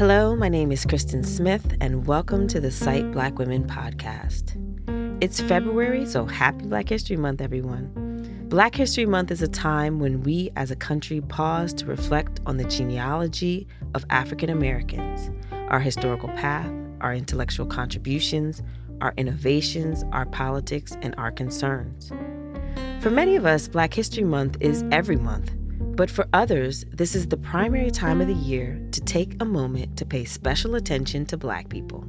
Hello, my name is Kristen Smith, and welcome to the Cite Black Women podcast. It's February, so happy Black History Month, everyone. Black History Month is a time when we as a country pause to reflect on the genealogy of African Americans, our historical path, our intellectual contributions, our innovations, our politics, and our concerns. For many of us, Black History Month is every month, but for others, this is the primary time of the year to take a moment to pay special attention to Black people.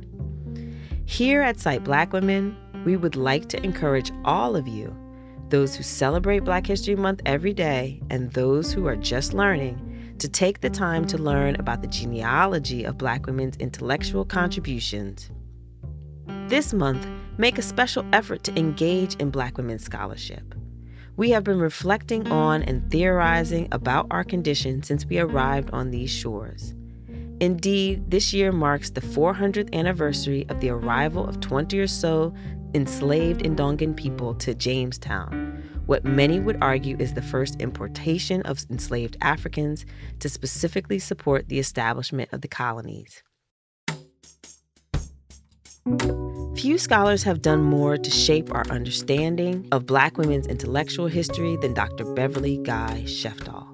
Here at Cite Black Women, we would like to encourage all of you, those who celebrate Black History Month every day and those who are just learning, to take the time to learn about the genealogy of Black women's intellectual contributions. This month, make a special effort to engage in Black women's scholarship. We have been reflecting on and theorizing about our condition since we arrived on these shores. Indeed, this year marks the 400th anniversary of the arrival of 20 or so enslaved Ndongan people to Jamestown, what many would argue is the first importation of enslaved Africans to specifically support the establishment of the colonies. Few scholars have done more to shape our understanding of Black women's intellectual history than Dr. Beverly Guy Sheftall.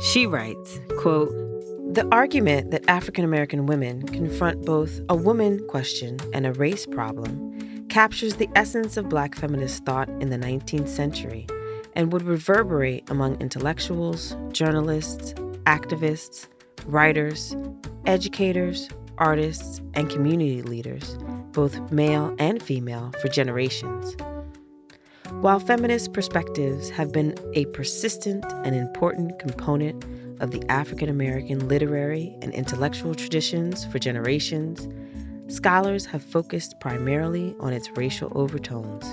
She writes, quote, the argument that African American women confront both a woman question and a race problem captures the essence of black feminist thought in the 19th century and would reverberate among intellectuals, journalists, activists, writers, educators, artists, and community leaders, both male and female, for generations. While feminist perspectives have been a persistent and important component of the African American literary and intellectual traditions for generations, scholars have focused primarily on its racial overtones.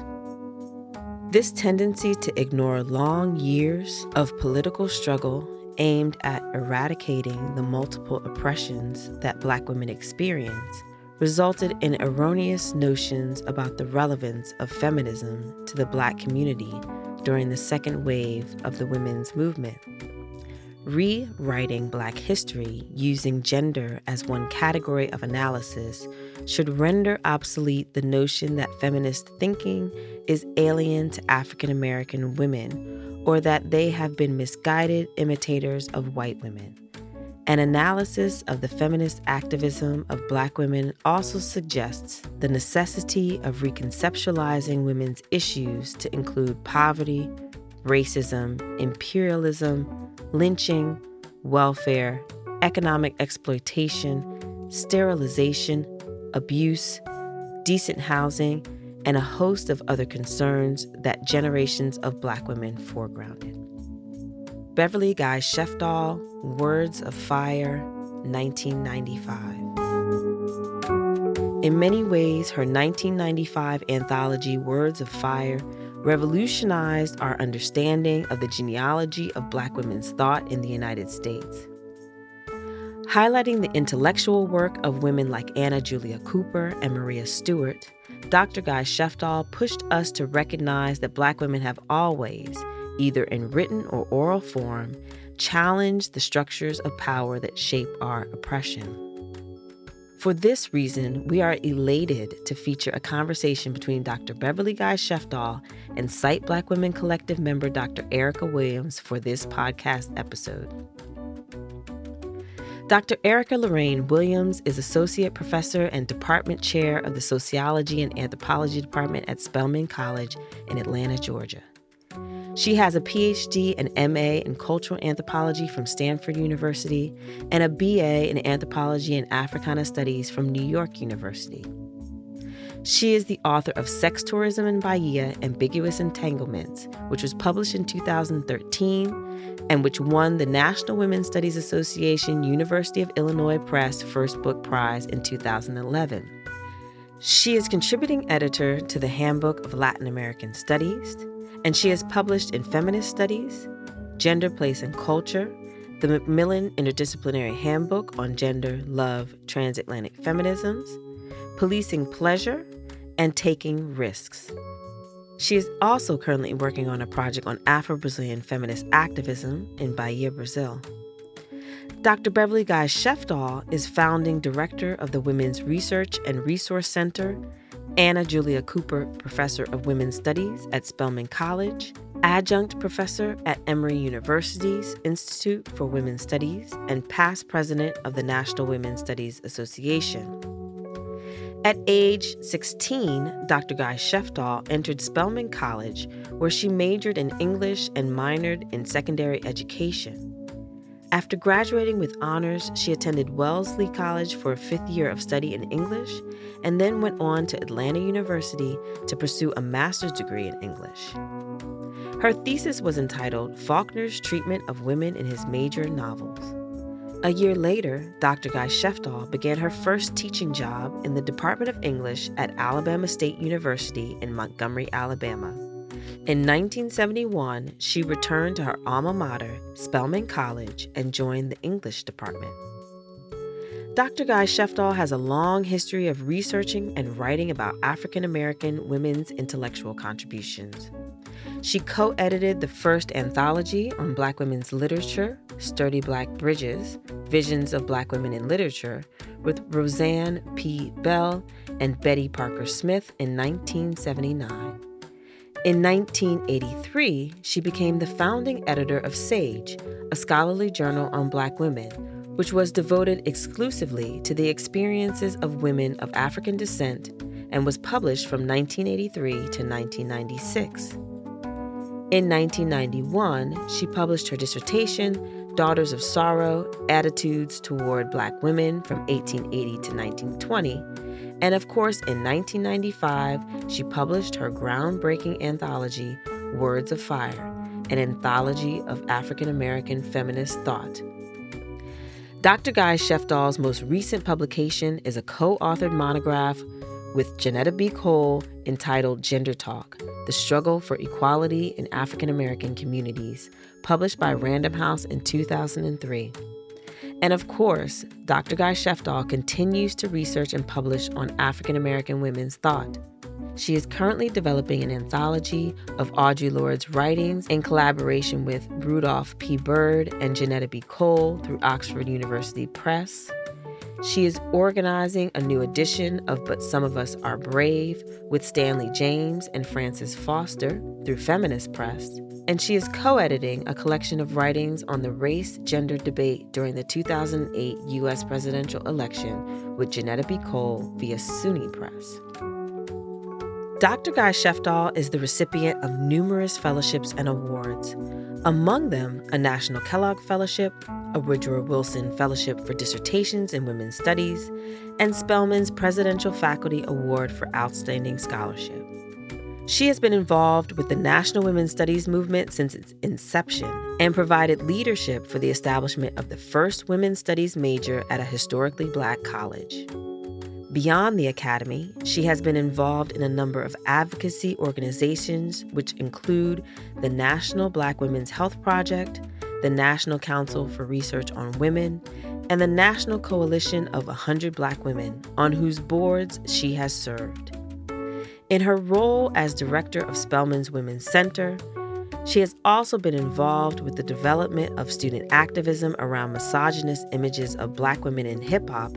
This tendency to ignore long years of political struggle aimed at eradicating the multiple oppressions that Black women experience resulted in erroneous notions about the relevance of feminism to the Black community during the second wave of the women's movement. Rewriting Black history using gender as one category of analysis should render obsolete the notion that feminist thinking is alien to African American women or that they have been misguided imitators of white women. An analysis of the feminist activism of Black women also suggests the necessity of reconceptualizing women's issues to include poverty, racism, imperialism, lynching, welfare, economic exploitation, sterilization, abuse, decent housing, and a host of other concerns that generations of Black women foregrounded. Beverly Guy Sheftall, Words of Fire, 1995. In many ways, her 1995 anthology, Words of Fire, revolutionized our understanding of the genealogy of Black women's thought in the United States. Highlighting the intellectual work of women like Anna Julia Cooper and Maria Stewart, Dr. Guy Sheftall pushed us to recognize that Black women have always, either in written or oral form, challenge the structures of power that shape our oppression. For this reason, we are elated to feature a conversation between Dr. Beverly Guy Sheftall and Cite Black Women Collective member Dr. Erica Williams for this podcast episode. Dr. Erica Lorraine Williams is Associate Professor and Department Chair of the Sociology and Anthropology Department at Spelman College in Atlanta, Georgia. She has a PhD and MA in Cultural Anthropology from Stanford University and a BA in Anthropology and Africana Studies from New York University. She is the author of Sex Tourism in Bahia Ambiguous Entanglements, which was published in 2013 and which won the National Women's Studies Association University of Illinois Press First Book Prize in 2011. She is contributing editor to the Handbook of Latin American Studies, and she has published in Feminist Studies, Gender, Place, and Culture, the Macmillan Interdisciplinary Handbook on Gender, Love, Transatlantic Feminisms, Policing Pleasure, and taking risks. She is also currently working on a project on Afro Brazilian feminist activism in Bahia, Brazil. Dr. Beverly Guy Sheftall is founding director of the Women's Research and Resource Center, Anna Julia Cooper Professor of Women's Studies at Spelman College, adjunct professor at Emory University's Institute for Women's Studies, and past president of the National Women's Studies Association. At age 16, Dr. Guy Sheftall entered Spelman College, where she majored in English and minored in secondary education. After graduating with honors, she attended Wellesley College for a fifth year of study in English and then went on to Atlanta University to pursue a master's degree in English. Her thesis was entitled Faulkner's Treatment of Women in His Major Novels. A year later, Dr. Guy Sheftall began her first teaching job in the Department of English at Alabama State University in Montgomery, Alabama. In 1971, she returned to her alma mater, Spelman College, and joined the English department. Dr. Guy Sheftall has a long history of researching and writing about African American women's intellectual contributions. She co edited the first anthology on Black women's literature, Sturdy Black Bridges Visions of Black Women in Literature, with Roseanne P. Bell and Betty Parker Smith in 1979. In 1983, she became the founding editor of Sage, a scholarly journal on Black women, which was devoted exclusively to the experiences of women of African descent and was published from 1983 to 1996. In 1991, she published her dissertation, Daughters of Sorrow Attitudes Toward Black Women from 1880 to 1920 and of course, in 1995, she published her groundbreaking anthology, Words of Fire, an anthology of African American feminist thought. Dr. Guy Sheftall's most recent publication is a co authored monograph with Johnnetta B. Cole entitled Gender Talk The Struggle for Equality in African American Communities, published by Random House in 2003. And of course, Dr. Guy Sheftall continues to research and publish on African American women's thought. She is currently developing an anthology of Audre Lorde's writings in collaboration with Rudolph P. Byrd and Johnnetta B. Cole through Oxford University Press. She is organizing a new edition of But Some of Us Are Brave with Stanlie James and Frances Foster through Feminist Press and she is co editing a collection of writings on the race gender debate during the 2008 U.S. presidential election with Johnnetta B. Cole via SUNY Press. Dr. Guy Sheftall is the recipient of numerous fellowships and awards, among them a National Kellogg Fellowship, a Woodrow Wilson Fellowship for Dissertations in Women's Studies, and Spelman's Presidential Faculty Award for Outstanding Scholarship. She has been involved with the National Women's Studies movement since its inception and provided leadership for the establishment of the first women's studies major at a historically black college. Beyond the academy, she has been involved in a number of advocacy organizations, which include the National Black Women's Health Project, the National Council for Research on Women, and the National Coalition of 100 Black Women, on whose boards she has served. In her role as director of Spelman's Women's Center, she has also been involved with the development of student activism around misogynist images of black women in hip hop,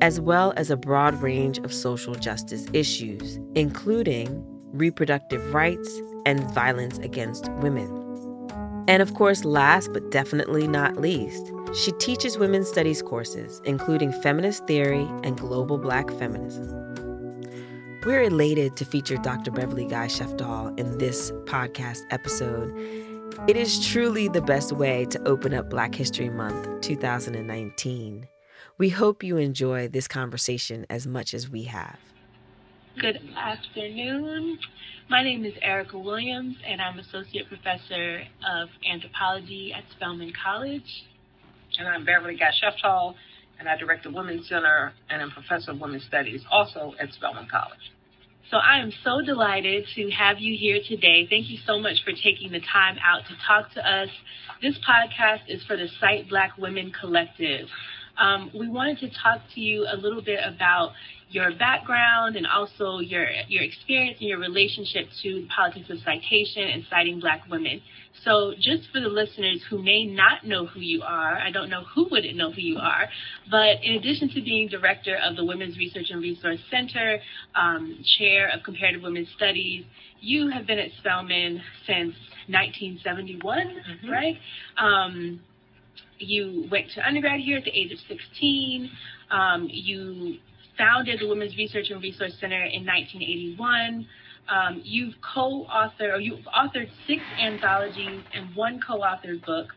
as well as a broad range of social justice issues, including reproductive rights and violence against women. And of course, last but definitely not least, she teaches women's studies courses, including feminist theory and global black feminism. We're elated to feature Dr. Beverly Guy Sheftall in this podcast episode. It is truly the best way to open up Black History Month 2019. We hope you enjoy this conversation as much as we have. Good afternoon. My name is Erica Williams, and I'm Associate Professor of Anthropology at Spelman College. And I'm Beverly Guy Sheftall, and I direct the Women's Center and am Professor of Women's Studies also at Spelman College. So I am so delighted to have you here today. Thank you so much for taking the time out to talk to us. This podcast is for the Cite Black Women Collective. um, we wanted to talk to you a little bit about your background and also your your experience and your relationship to the politics of citation and citing black women. So just for the listeners who may not know who you are, I don't know who wouldn't know who you are, but in addition to being director of the Women's Research and Resource Center, um, chair of Comparative Women's Studies, you have been at Spelman since 1971, mm-hmm. right? Um, you went to undergrad here at the age of 16. Um, you founded the Women's Research and Resource Center in 1981. Um, you've co-authored, or you've authored six anthologies and one co-authored book.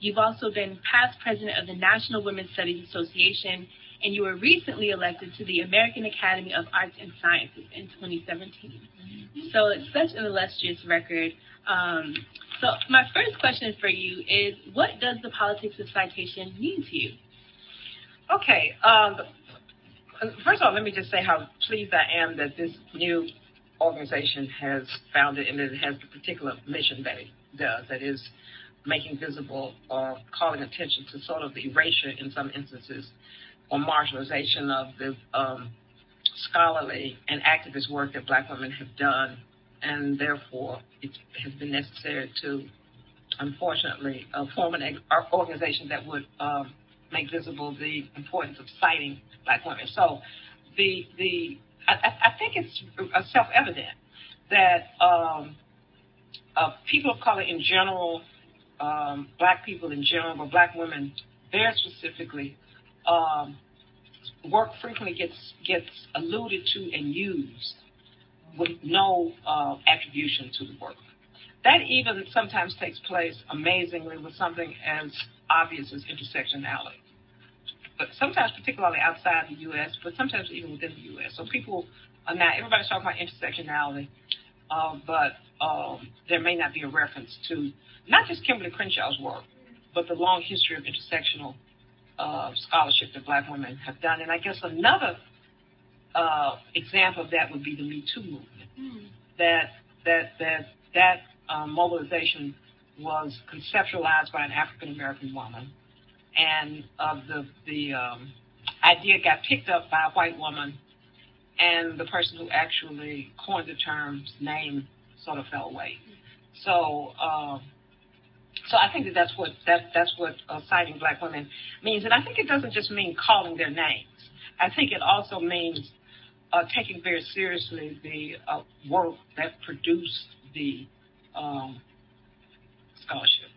You've also been past president of the National Women's Studies Association, and you were recently elected to the American Academy of Arts and Sciences in 2017. So it's such an illustrious record. Um, so my first question for you is, what does the politics of citation mean to you? Okay. Um, first of all, let me just say how pleased I am that this new organization has founded and that it has the particular mission that it does, that is making visible or calling attention to sort of the erasure in some instances or marginalization of the um, scholarly and activist work that black women have done, and therefore it has been necessary to, unfortunately, uh, form an organization that would um, make visible the importance of citing black women. So the the I, I think it's self-evident that um, uh, people of color in general, um, black people in general, but black women very specifically, um, work frequently gets gets alluded to and used with no uh, attribution to the work. That even sometimes takes place amazingly with something as obvious as intersectionality but sometimes particularly outside the U.S., but sometimes even within the U.S. So people are not, everybody's talking about intersectionality, uh, but um, there may not be a reference to not just Kimberlé Crenshaw's work, but the long history of intersectional uh, scholarship that black women have done. And I guess another uh, example of that would be the Me Too movement. Mm. That that that that um, mobilization was conceptualized by an African American woman and uh, the the um, idea got picked up by a white woman, and the person who actually coined the term's name sort of fell away. So. Uh, so I think that that's what that that's what uh, citing black women means, and I think it doesn't just mean calling their names. I think it also means uh, taking very seriously the uh, work that produced the um, scholarship.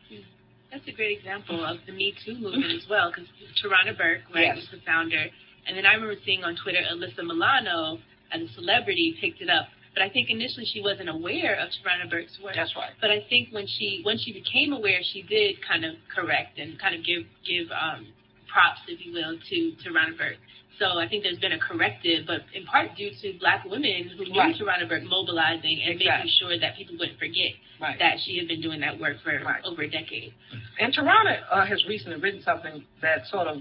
That's a great example of the Me Too movement as well, because Tarana Burke, right, yes. was the founder. And then I remember seeing on Twitter Alyssa Milano as a celebrity picked it up. But I think initially she wasn't aware of Tarana Burke's work. That's right. But I think when she when she became aware, she did kind of correct and kind of give give um, props, if you will, to Tarana Burke. So I think there's been a corrective, but in part due to black women who knew right. Tarana Burke mobilizing and exactly. making sure that people wouldn't forget right. that she had been doing that work for right. over a decade. And Tarana uh, has recently written something that sort of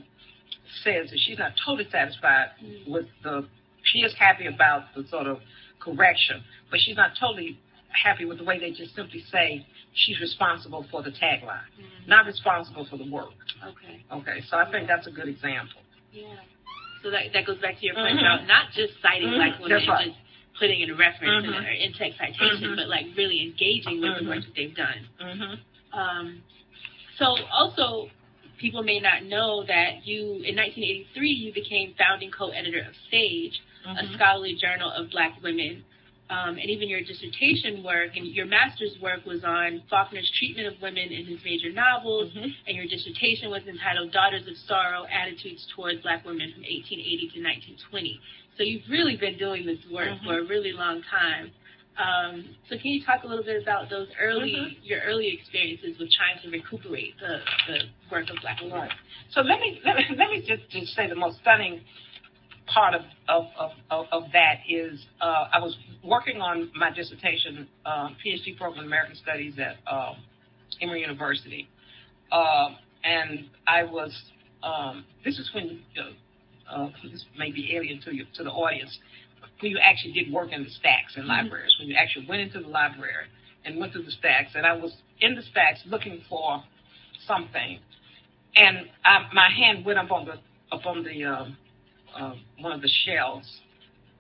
says that she's not totally satisfied mm-hmm. with the. She is happy about the sort of correction, but she's not totally happy with the way they just simply say she's responsible for the tagline, mm-hmm. not responsible for the work. Okay. Okay. So I think that's a good example. Yeah. So that that goes back to your point mm-hmm. about not just citing mm-hmm. black women, right. just putting in a reference mm-hmm. or in text citation, mm-hmm. but like really engaging with the work mm-hmm. that they've done. Mm-hmm. Um, so also, people may not know that you, in 1983, you became founding co-editor of Sage, a scholarly journal of Black women um, and even your dissertation work and your master's work was on Faulkner's treatment of women in his major novels, mm-hmm. and your dissertation was entitled Daughters of Sorrow Attitudes Towards Black Women from 1880 to 1920. So you've really been doing this work mm-hmm. for a really long time. Um, so can you talk a little bit about those early, mm-hmm. your early experiences with trying to recuperate the, the work of Black women? Right. So let me let me, let me just, just say the most stunning part of, of, of, of that is uh, I was working on my dissertation, uh, PhD program in American Studies at uh, Emory University. Uh, and I was, um, this is when, uh, uh, this may be alien to you, to the audience, when you actually did work in the stacks in mm-hmm. libraries, when you actually went into the library and went through the stacks. And I was in the stacks looking for something. And I, my hand went up on the up on the uh, uh, one of the shelves,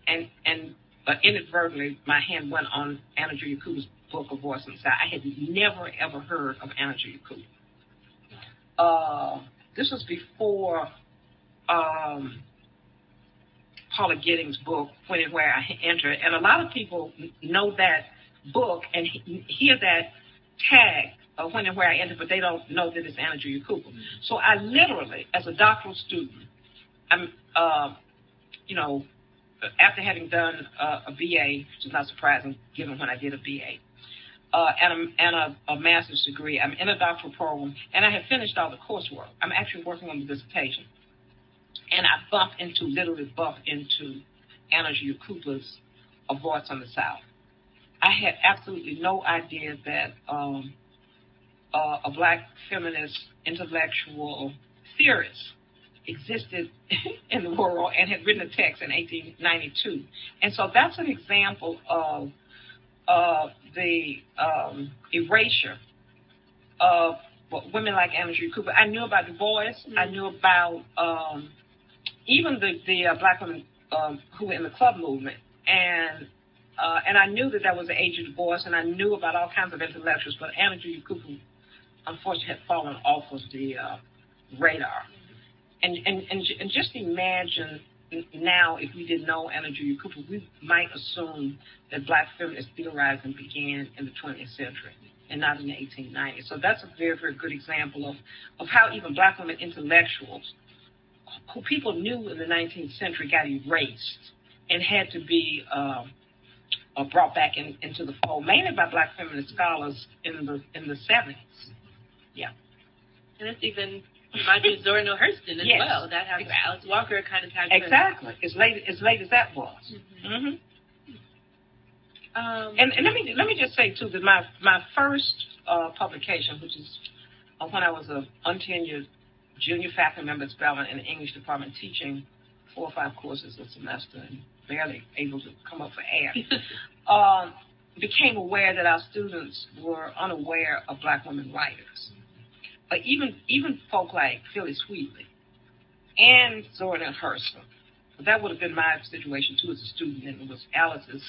and and uh, inadvertently my hand went on Anna Julia Cooper's book, of Voice the I had never ever heard of Anna Julia Cooper. Uh, this was before um, Paula Giddings' book, When and Where I Entered, and a lot of people know that book and hear that tag of When and Where I Entered, but they don't know that it's Anna Julia Cooper. So I literally, as a doctoral student, I'm, uh, you know, after having done uh, a BA, which is not surprising given when I did a BA, uh, and, a, and a, a, master's degree. I'm in a doctoral program, and I have finished all the coursework. I'm actually working on the dissertation. And I bump into, literally bump into Anna Cooper's A Voice on the South. I had absolutely no idea that um, uh, a black feminist intellectual theorist existed in the world and had written a text in 1892. And so that's an example of uh, the um, erasure of women like Anna Julia Cooper. I knew about Du Bois. Mm-hmm. I knew about um, even the, the uh, black women um, who were in the club movement. And uh, and I knew that that was the age of Du Bois, and I knew about all kinds of intellectuals, but Anna Julia Cooper, unfortunately, had fallen off of the uh, radar. And, and, and, and just imagine now, if we didn't know Anna Julia Cooper, we might assume that black feminist theorizing began in the 20th century and not in the 1890s. So that's a very, very good example of, of how even black women intellectuals, who people knew in the 19th century, got erased and had to be uh, uh, brought back in, into the fold, mainly by black feminist scholars in the in the 70s. Yeah. And it's even Roger Zora Hurston as yes. well. That has exactly. Alice Walker kind of had exactly as late as late as that was. Mm-hmm. Mm-hmm. Um, and, and let me let me just say too that my my first uh, publication, which is uh, when I was a untenured junior faculty member at Spelman in the English department, teaching four or five courses a semester and barely able to come up for air, um, became aware that our students were unaware of black women writers but even even folk like Phillis Wheatley and Zora Neale Hurston, that would have been my situation too as a student, and it was Alice's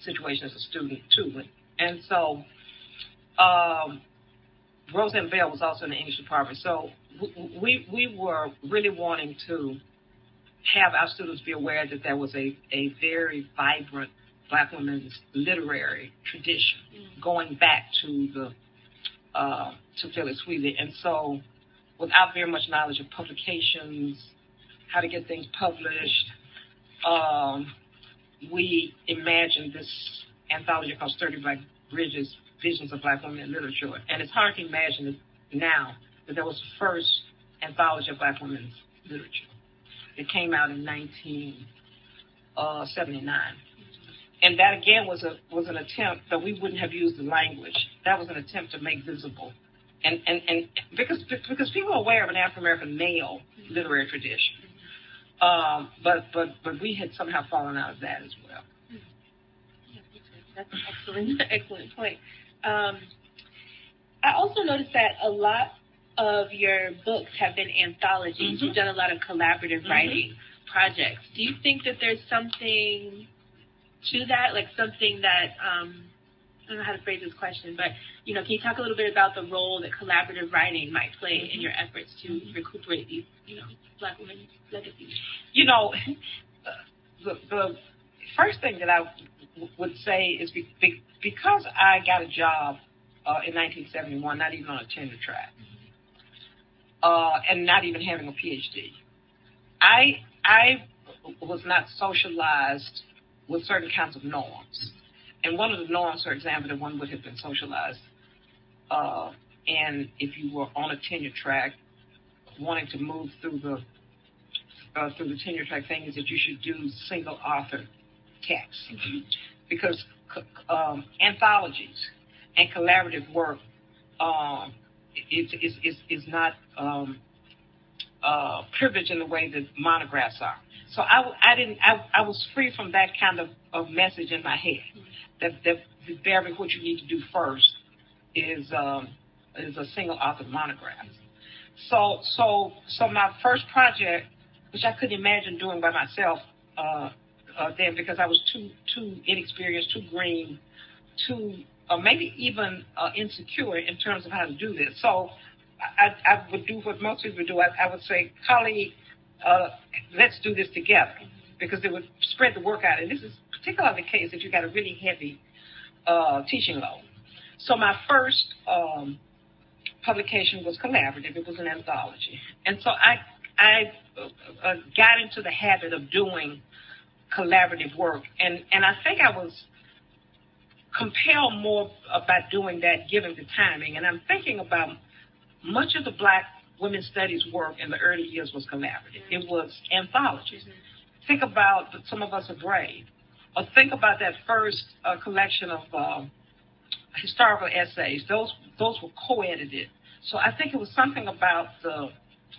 situation as a student too. And so, um, Roseanne Bell was also in the English department. So we we were really wanting to have our students be aware that there was a, a very vibrant black women's literary tradition mm-hmm. going back to the uh, to Phillis Wheatley. And so, without very much knowledge of publications, how to get things published, um, we imagined this anthology called Sturdy Black Bridges Visions of Black Women in Literature. And it's hard to imagine now that there was the first anthology of black women's literature. It came out in 1979. And that again was a was an attempt that we wouldn't have used the language. That was an attempt to make visible, and and and because because people are aware of an African American male literary tradition, um, but but but we had somehow fallen out of that as well. That's an excellent excellent point. Um, I also noticed that a lot of your books have been anthologies. Mm-hmm. You've done a lot of collaborative mm-hmm. writing projects. Do you think that there's something to that, like something that um, I don't know how to phrase this question, but you know, can you talk a little bit about the role that collaborative writing might play mm-hmm. in your efforts to mm-hmm. recuperate these, you know, Black women's legacies? You know, the, the first thing that I w- would say is be, be, because I got a job uh, in 1971, not even on a tenure track, uh, and not even having a PhD, I I was not socialized with certain kinds of norms. And one of the norms, for example, that one would have been socialized, uh, and if you were on a tenure track, wanting to move through the uh, through the tenure track thing, is that you should do single author texts mm-hmm. because um, anthologies and collaborative work um, is, is, is, is not um, uh, privileged in the way that monographs are. So I, I didn't, I, I was free from that kind of, of message in my head. That, that, that what you need to do first is, um, is a single author monograph. So, so, so my first project, which I couldn't imagine doing by myself uh, uh, then because I was too too inexperienced, too green, too uh, maybe even uh, insecure in terms of how to do this. So I, I would do what most people do. I, I would say, colleague, uh, let's do this together because it would spread the work out. And this is particularly the case if you've got a really heavy uh, teaching load. So my first um, publication was collaborative. It was an anthology, and so I I uh, got into the habit of doing collaborative work, and and I think I was compelled more about doing that given the timing. And I'm thinking about much of the Black women's studies work in the early years was collaborative. It was anthologies. Mm-hmm. Think about Some of Us Are Brave, or think about that first uh, collection of uh, historical essays. Those those were co-edited. So I think it was something about the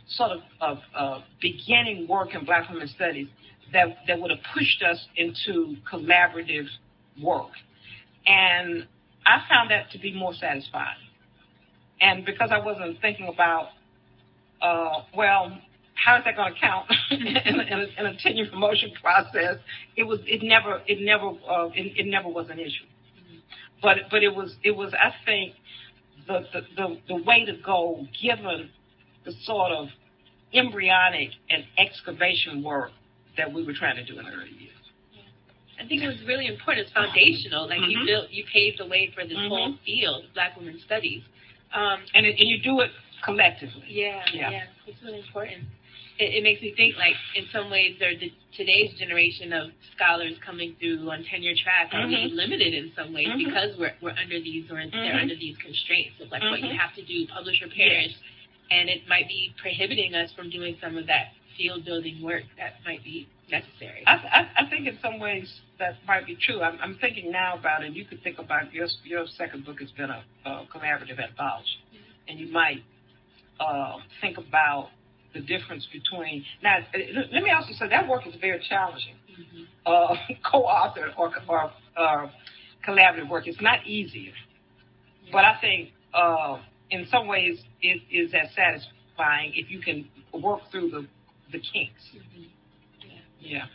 sort of, of uh, beginning work in Black women's studies that that would have pushed us into collaborative work. And I found that to be more satisfying. And because I wasn't thinking about, uh, well, how is that going to count in, a, in, a, in a tenure promotion process? It was, it never, it never, uh, it, it never was an issue. But, but it was, it was, I think, the, the, the, the way to go given the sort of embryonic and excavation work that we were trying to do in the early years. I think it was really important. It's foundational. Like mm-hmm. you built, you paved the way for this mm-hmm. whole field, Black women studies. Um, and it, and you do it collectively. Yeah, yeah, yeah. It's really important. It, it, makes me think like in some ways, there the, today's generation of scholars coming through on tenure track are mm-hmm. really limited in some ways mm-hmm. because we're we're under these or they're mm-hmm. under these constraints of like what you mm-hmm. have to do, publish or perish, yes. and it might be prohibiting us from doing some of that field building work that might be necessary. I, I, I think in some ways that might be true. I'm, I'm thinking now about it. You could think about your your second book has been a, a collaborative anthology, mm-hmm. and you might uh, think about the difference between. Now, let me also say that work is very challenging. Mm-hmm. Uh, co-author or, or uh, collaborative work is not easy, but I think uh, in some ways it is as satisfying if you can work through the the kinks. Yeah.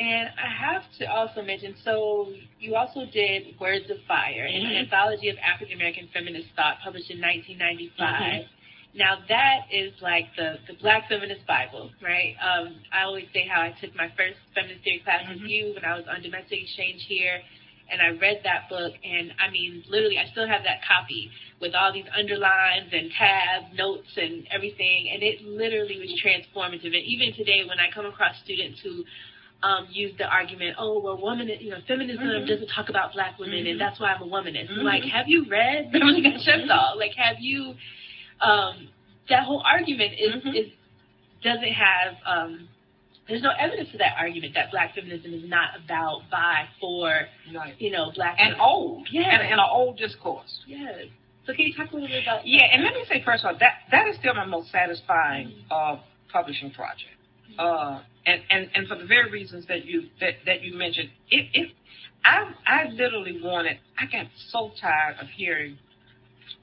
And I have to also mention, so you also did Words of Fire, mm-hmm. an anthology of African American feminist thought published in 1995. Mm-hmm. Now that is like the, the Black Feminist Bible, right? Um, I always say how I took my first feminist theory class mm-hmm. with you when I was on domestic exchange here, and I read that book, and I mean, literally, I still have that copy with all these underlines and tab notes and everything, and it literally was transformative. And even today, when I come across students who um, use the argument, oh, well, woman, you know, feminism mm-hmm. doesn't talk about black women, mm-hmm. and that's why I'm a womanist. Mm-hmm. Like, have you read Beverly mm Like, have you? Um, that whole argument is mm-hmm. is doesn't have um, there's no evidence to that argument that black feminism is not about by for right. you know black and women. old yeah and, and, an old discourse yes so can you talk a little bit about yeah and let me say first of all that that is still my most satisfying mm-hmm. uh, publishing project mm-hmm. uh, and, and and for the very reasons that you that, that you mentioned it, it I I literally wanted I got so tired of hearing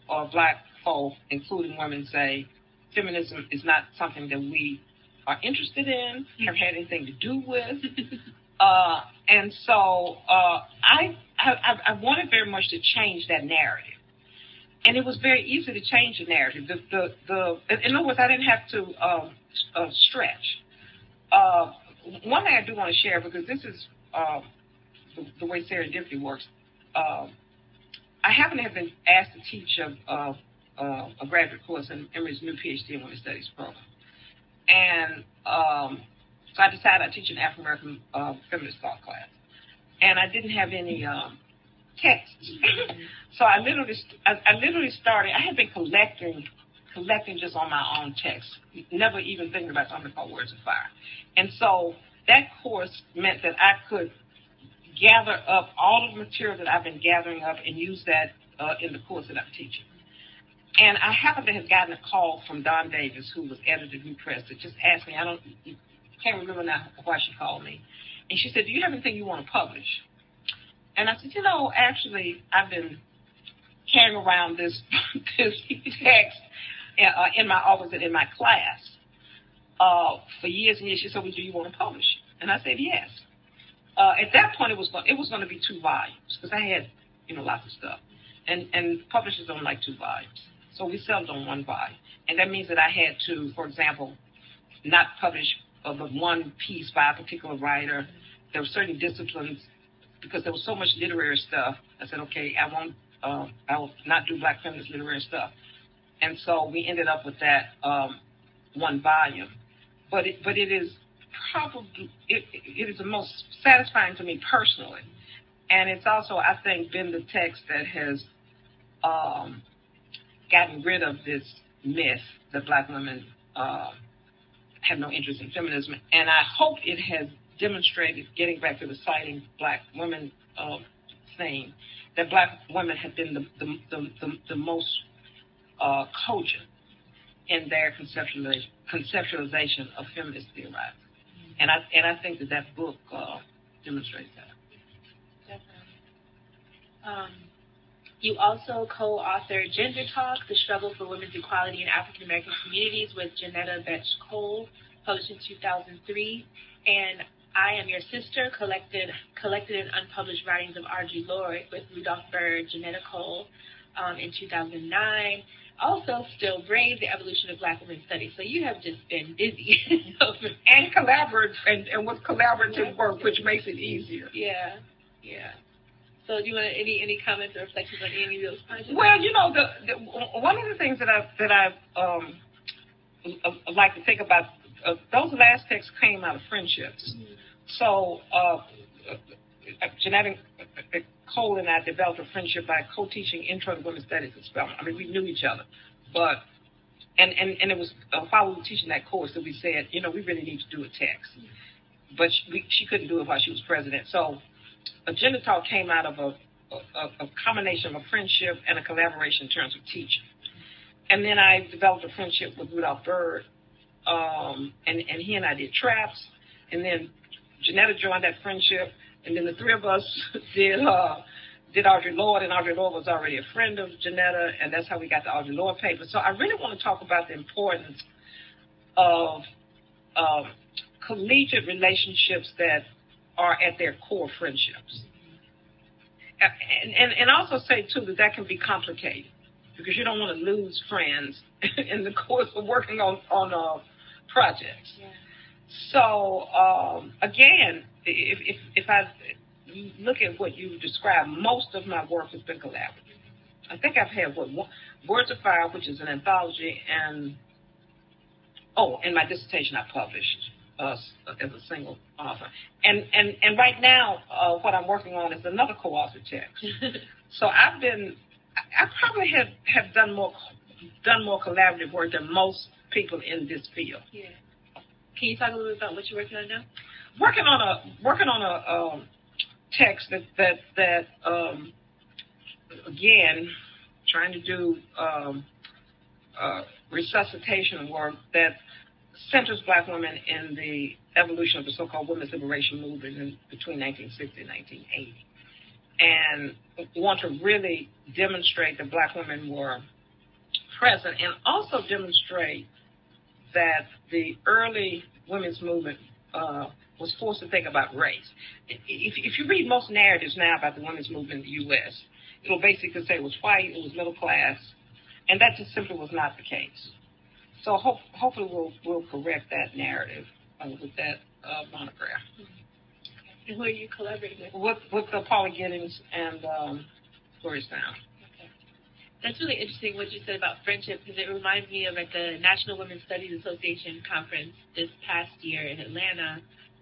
uh, black folk including women say feminism is not something that we are interested in, have had anything to do with. uh, and so uh, I, I, I wanted very much to change that narrative. And it was very easy to change the narrative. The, the, the, in other words, I didn't have to um, uh, stretch. Uh, one thing I do want to share, because this is uh, the, the, way serendipity works, uh, I happen to have been asked to teach a, a, a graduate course in Emory's new PhD in Women's Studies program. And um, so I decided I'd teach an African American uh, feminist thought class. And I didn't have any um, texts. so I literally, I, I literally started, I had been collecting collecting just on my own text, never even thinking about something called Words of Fire. And so that course meant that I could gather up all of the material that I've been gathering up and use that uh, in the course that I'm teaching. And I happen to have gotten a call from Dawn Davis, who was editor of New Press, that just asked me, I don't, can't remember now why she called me. And she said, do you have anything you want to publish? And I said, you know, actually, I've been carrying around this, this text uh, in my office and in my class. uh, for years and years. She said, "Well, do you want to publish?" And I said, "Yes." Uh, at that point, it was going, it was going to be two volumes because I had you know lots of stuff, and and publishers don't like two volumes, so we settled on one volume, and that means that I had to, for example, not publish but one piece by a particular writer. There were certain disciplines because there was so much literary stuff. I said, okay, I won't, uh, I will not do Black feminist literary stuff, and so we ended up with that um, one volume. But it, but it is probably it, it is the most satisfying to me personally, and it's also I think been the text that has um, gotten rid of this myth that Black women uh, have no interest in feminism, and I hope it has demonstrated, getting back to the citing Black women uh, thing, that Black women have been the the the, the, the most uh, cogent in their conceptualization, conceptualization of feminist theory. And I and I think that that book uh, demonstrates that. Definitely. Um, you also co-authored Gender Talk: The Struggle for Women's Equality in African American Communities with Johnnetta Betsch Cole, published in 2003, and I Am Your Sister, collected collected and unpublished writings of Audre Lorde with Rudolph Byrd, Johnnetta Cole, um, in 2009 also still brave the evolution of black women's studies. So you have just been busy. and collaborate and, and with collaborative work, which makes it easier. Yeah, yeah. So do you want any any comments or reflections on any of those projects? Well, you know, the, the one of the things that I that I um like to think about uh, those last texts came out of friendships. So uh, Johnnetta Cole and I developed a friendship by co-teaching Intro to Women's Studies at Spelman. I mean, we knew each other, but and and and it was uh, while we were teaching that course that we said, you know, we really need to do a text, but she, we, she couldn't do it while she was president. So, Gender Talk came out of a, a, a combination of a friendship and a collaboration in terms of teaching. And then I developed a friendship with Rudolph Byrd, um, and and he and I did traps, and then Johnnetta joined that friendship and then the three of us did uh, did Audre Lorde, and Audre Lorde was already a friend of Johnnetta, and that's how we got the Audre Lorde paper. So I really want to talk about the importance of collegiate relationships that are at their core friendships. And, and, and also say, too, that that can be complicated because you don't want to lose friends in the course of working on, on uh, projects. Yeah. So, um, again, if, if, if I look at what you described, most of my work has been collaborative. I think I've had what Words of Fire, which is an anthology, and oh, and my dissertation I published uh, as a single author. And and and right now, uh, what I'm working on is another co-author text. so I've been, I probably have have done more done more collaborative work than most people in this field. Yeah. Can you talk a little bit about what you're working on now? working on a working on a um, text that that that um, again trying to do um, uh, resuscitation work that centers black women in the evolution of the so-called women's liberation movement in, between 1960 and 1980 and want to really demonstrate that black women were present and also demonstrate that the early women's movement uh, was forced to think about race. If, if you read most narratives now about the women's movement in the U.S., it'll basically say it was white, it was middle class, and that just simply was not the case. So hope, hopefully we'll, we'll correct that narrative uh, with that uh, monograph. And who are you collaborating with? With, with uh, Paula Giddings and um, Gloria Sound. That's really interesting what you said about friendship because it reminds me of at the National Women's Studies Association conference this past year in Atlanta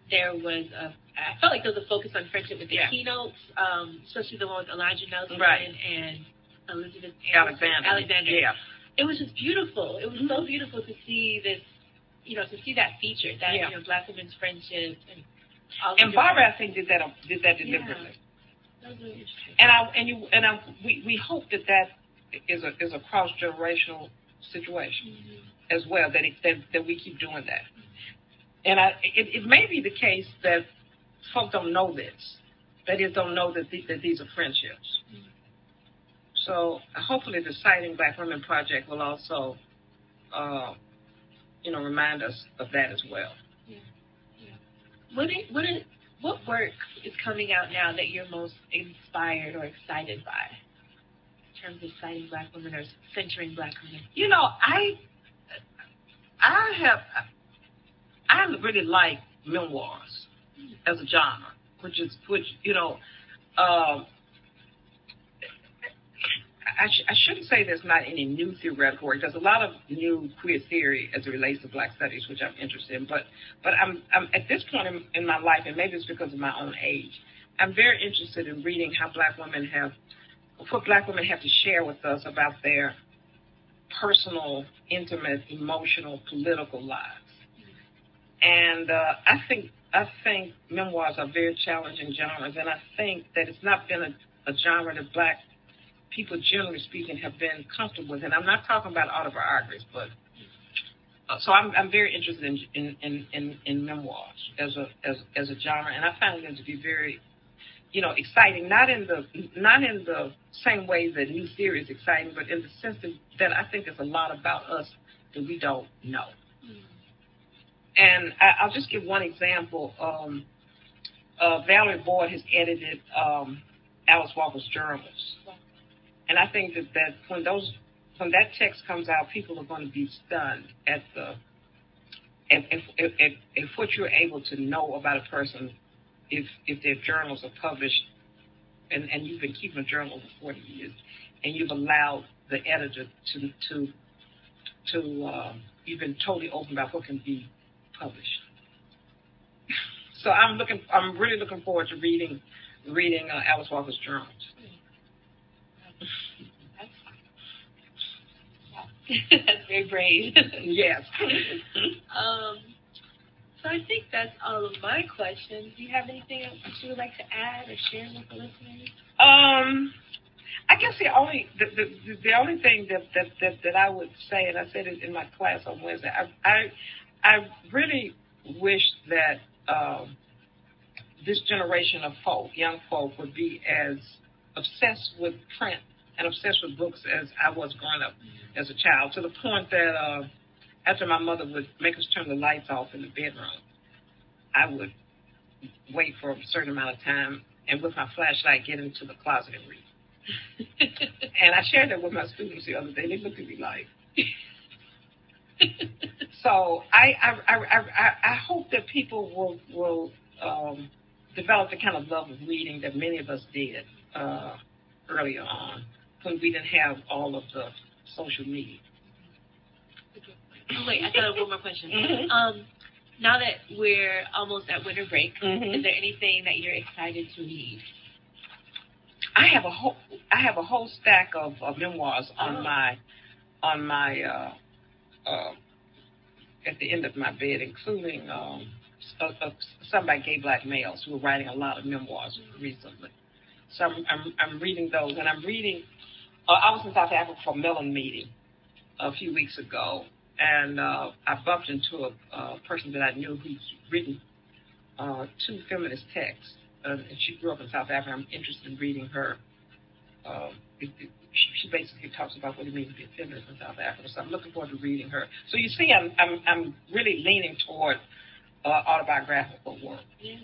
there was a I felt like there was a focus on friendship with the yeah. keynotes, um, especially the one with Elijah Nelson right. and Elizabeth Alexander. Alexander. Yeah. It was just beautiful. It was so beautiful to see this, you know, to see that feature, that yeah. you know, black women's friendship and. And Barbara, I think, did that did that deliberately. Yeah. That really. And I and you and I we we hope that that is a is a cross generational situation mm-hmm. as well. That it, that that we keep doing that. And I, it, it may be the case that folks don't know this. That is, don't know that, the, that these are friendships. So hopefully the Citing Black Women Project will also, uh, you know, remind us of that as well. Yeah. yeah. What is, what is, what work is coming out now that you're most inspired or excited by in terms of citing black women or centering black women? You know, I I have I really like memoirs as a genre, which is which you know. Uh, I, sh- I shouldn't say there's not any new theoretical work. There's a lot of new queer theory as it relates to Black studies, which I'm interested in. But but I'm I'm at this point in, in my life, and maybe it's because of my own age, I'm very interested in reading how Black women have what Black women have to share with us about their personal, intimate, emotional, political lives. And uh, I think I think memoirs are very challenging genres, and I think that it's not been a, a genre that Black people, generally speaking, have been comfortable with. And I'm not talking about autobiographies, but uh, so I'm, I'm very interested in, in, in, in, in memoirs as a as, as a genre, and I find them to be very, you know, exciting. Not in the not in the same way that new theory is exciting, but in the sense that, that I think there's a lot about us that we don't know. Mm-hmm. And I, I'll just give one example. Um, uh, Valerie Boyd has edited um, Alice Walker's journals. And I think that, that when those when that text comes out, people are going to be stunned at the if if, if, if what you're able to know about a person if if their journals are published and, and you've been keeping a journal for 40 years and you've allowed the editor to to to uh, you've been totally open about what can be published. so I'm looking I'm really looking forward to reading reading uh, Alice Walker's journals. that's very brave. yes. um, so I think that's all of my questions. Do you have anything else that you would like to add or share with the listeners? Um, I guess the only the, the, the only thing that, that, that, that I would say, and I said it in my class on Wednesday, I I, I really wish that um, this generation of folk, young folk, would be as obsessed with print and obsessed with books as I was growing up as a child, to the point that uh, after my mother would make us turn the lights off in the bedroom, I would wait for a certain amount of time and with my flashlight get into the closet and read. and I shared that with my students the other day. They looked at me like. so I I, I I I hope that people will will um, develop the kind of love of reading that many of us did uh, earlier on when we didn't have all of the social media. Oh, wait, I got one more question. Mm-hmm. Um, now that we're almost at winter break, mm-hmm. is there anything that you're excited to read? I have a whole I have a whole stack of, of memoirs on oh. my on my uh, uh, at the end of my bed, including um, some by gay black males who are writing a lot of memoirs recently. So I'm, I'm, I'm reading those, and I'm reading uh, I was in South Africa for a Mellon meeting a few weeks ago, and uh, I bumped into a, a person that I knew who's written uh, two feminist texts. Uh, and she grew up in South Africa. I'm interested in reading her. Um, it, it, she, she basically talks about what it means to be a feminist in South Africa. So I'm looking forward to reading her. So you see, I'm I'm, I'm really leaning toward uh, autobiographical work. Yeah.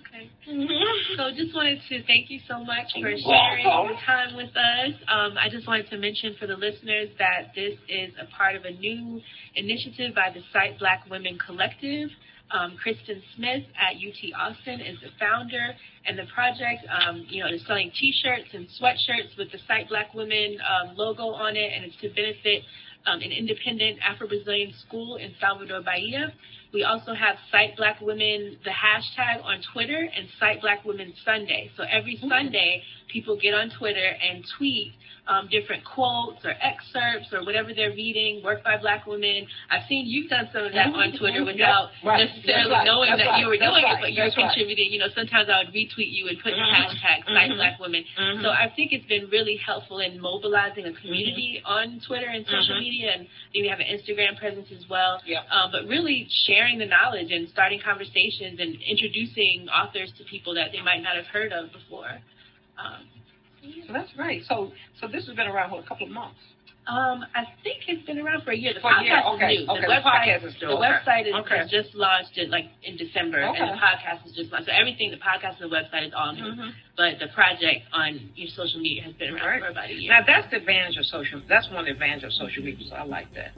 Okay. So just wanted to thank you so much for sharing your time with us. Um, I just wanted to mention for the listeners that this is a part of a new initiative by the Cite Black Women Collective. Um, Christen Smith at UT Austin is the founder, and the project, um, you know, is selling T-shirts and sweatshirts with the Cite Black Women um, logo on it, and it's to benefit um, an independent Afro-Brazilian school in Salvador, Bahia. We also have Cite Black Women, the hashtag on Twitter, and Cite Black Women Sunday. So every mm-hmm. Sunday, people get on Twitter and tweet um, different quotes or excerpts or whatever they're reading, work by black women. I've seen you've done some of that on Twitter without right. necessarily right. knowing That's that right. you were doing it, but you're contributing. You know, sometimes I would retweet you and put mm-hmm. the hashtag mm-hmm. Black Women. Mm-hmm. So I think it's been really helpful in mobilizing a community mm-hmm. on Twitter and social mm-hmm. media, and we have an Instagram presence as well. Yep. Um, but really sharing the knowledge and starting conversations and introducing authors to people that they might not have heard of before. Um, so that's great. So so this has been around for a couple of months. Um, I think it's been around for a year. The For a year, podcast okay, is new. okay, The the website, podcast is new, the okay. website is, Okay. has just launched it like in December, and the podcast is just launched. So everything, the podcast and the website is all new. Mhm. But the project on your social media has been around Right. for about a year. Now that's the advantage of social. That's one of the advantages of social media. So I like that.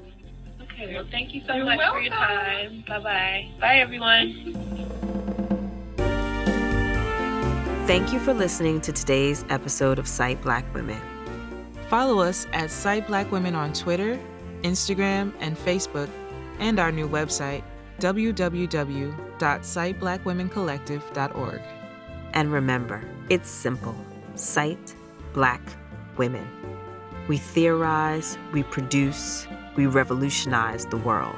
okay. Well, thank you so You're much for your time. Bye bye. Bye everyone. Thank you for listening to today's episode of Cite Black Women. Follow us at Cite Black Women on Twitter, Instagram, and Facebook, and our new website, www.citeblackwomencollective.org. And remember, it's simple Cite Black Women. We theorize, we produce, we revolutionize the world.